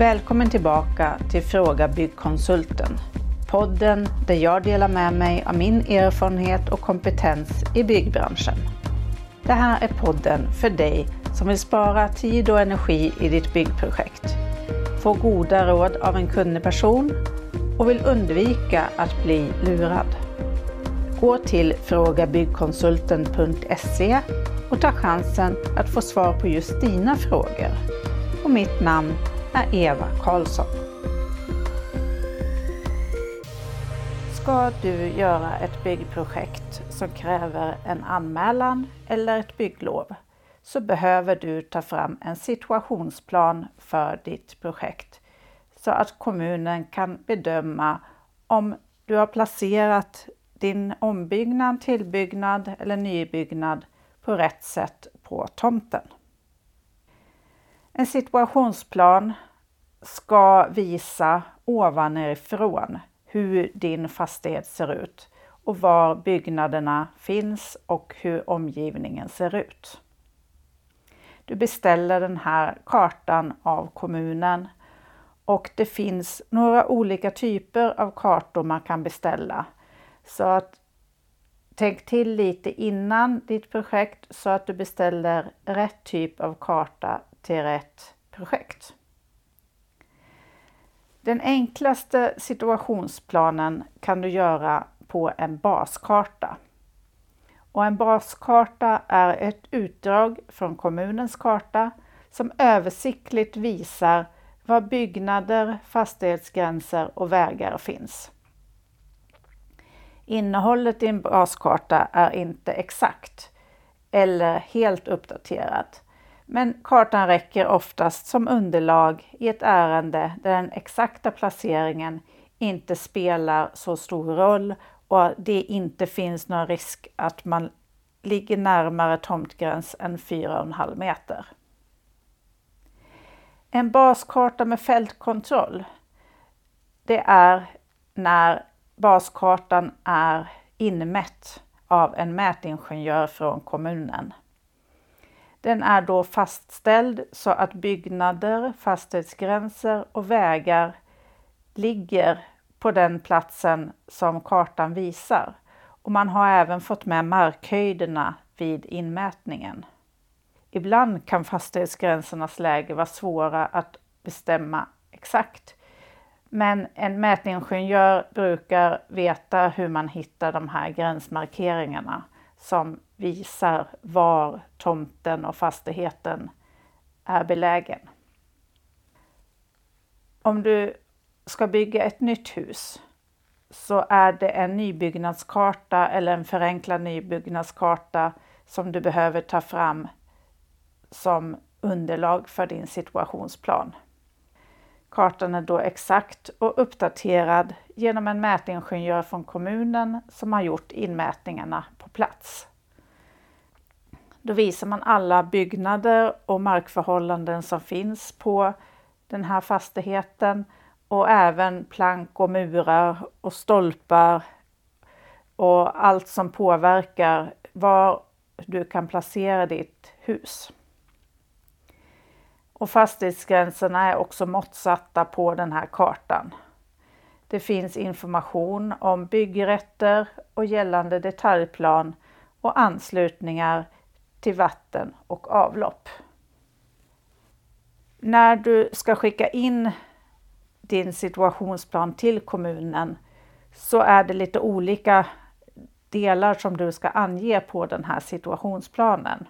Välkommen tillbaka till Fråga Byggkonsulten. Podden där jag delar med mig av min erfarenhet och kompetens i byggbranschen. Det här är podden för dig som vill spara tid och energi i ditt byggprojekt, få goda råd av en kunnig person och vill undvika att bli lurad. Gå till frågabyggkonsulten.se och ta chansen att få svar på just dina frågor. Och mitt namn Eva Karlsson. Ska du göra ett byggprojekt som kräver en anmälan eller ett bygglov så behöver du ta fram en situationsplan för ditt projekt så att kommunen kan bedöma om du har placerat din ombyggnad, tillbyggnad eller nybyggnad på rätt sätt på tomten. En situationsplan ska visa ovanifrån hur din fastighet ser ut och var byggnaderna finns och hur omgivningen ser ut. Du beställer den här kartan av kommunen och det finns några olika typer av kartor man kan beställa. Så att tänk till lite innan ditt projekt så att du beställer rätt typ av karta till rätt projekt. Den enklaste situationsplanen kan du göra på en baskarta. Och en baskarta är ett utdrag från kommunens karta som översiktligt visar var byggnader, fastighetsgränser och vägar finns. Innehållet i en baskarta är inte exakt eller helt uppdaterat men kartan räcker oftast som underlag i ett ärende där den exakta placeringen inte spelar så stor roll och det inte finns någon risk att man ligger närmare tomtgräns än 4,5 meter. En baskarta med fältkontroll, det är när baskartan är inmätt av en mätingenjör från kommunen. Den är då fastställd så att byggnader, fastighetsgränser och vägar ligger på den platsen som kartan visar. Och man har även fått med markhöjderna vid inmätningen. Ibland kan fastighetsgränsernas läge vara svåra att bestämma exakt. Men en mätingenjör brukar veta hur man hittar de här gränsmarkeringarna som visar var tomten och fastigheten är belägen. Om du ska bygga ett nytt hus så är det en nybyggnadskarta eller en förenklad nybyggnadskarta som du behöver ta fram som underlag för din situationsplan. Kartan är då exakt och uppdaterad genom en mätingenjör från kommunen som har gjort inmätningarna på plats. Då visar man alla byggnader och markförhållanden som finns på den här fastigheten och även plank och murar och stolpar och allt som påverkar var du kan placera ditt hus. Och fastighetsgränserna är också måttsatta på den här kartan. Det finns information om byggrätter och gällande detaljplan och anslutningar till vatten och avlopp. När du ska skicka in din situationsplan till kommunen så är det lite olika delar som du ska ange på den här situationsplanen.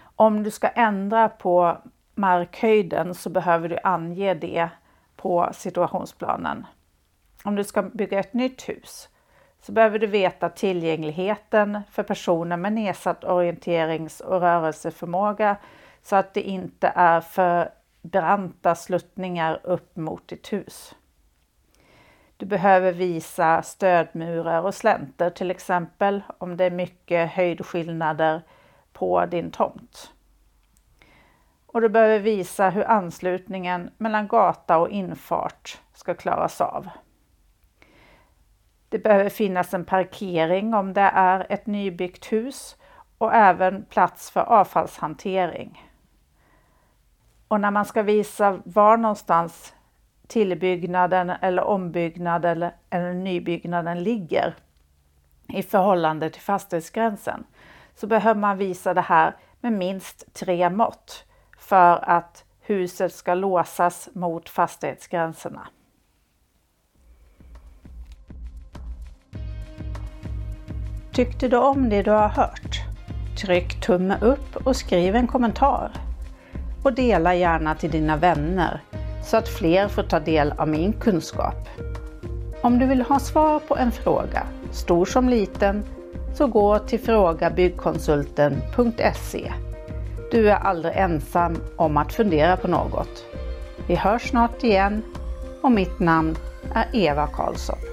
Om du ska ändra på markhöjden så behöver du ange det på situationsplanen. Om du ska bygga ett nytt hus så behöver du veta tillgängligheten för personer med nedsatt orienterings och rörelseförmåga så att det inte är för branta sluttningar upp mot ditt hus. Du behöver visa stödmurar och slänter till exempel om det är mycket höjdskillnader på din tomt. Och du behöver visa hur anslutningen mellan gata och infart ska klaras av. Det behöver finnas en parkering om det är ett nybyggt hus och även plats för avfallshantering. Och när man ska visa var någonstans tillbyggnaden eller ombyggnaden eller nybyggnaden ligger i förhållande till fastighetsgränsen så behöver man visa det här med minst tre mått för att huset ska låsas mot fastighetsgränserna. Tyckte du om det du har hört? Tryck tumme upp och skriv en kommentar. Och dela gärna till dina vänner så att fler får ta del av min kunskap. Om du vill ha svar på en fråga, stor som liten, så gå till frågabyggkonsulten.se. Du är aldrig ensam om att fundera på något. Vi hörs snart igen och mitt namn är Eva Karlsson.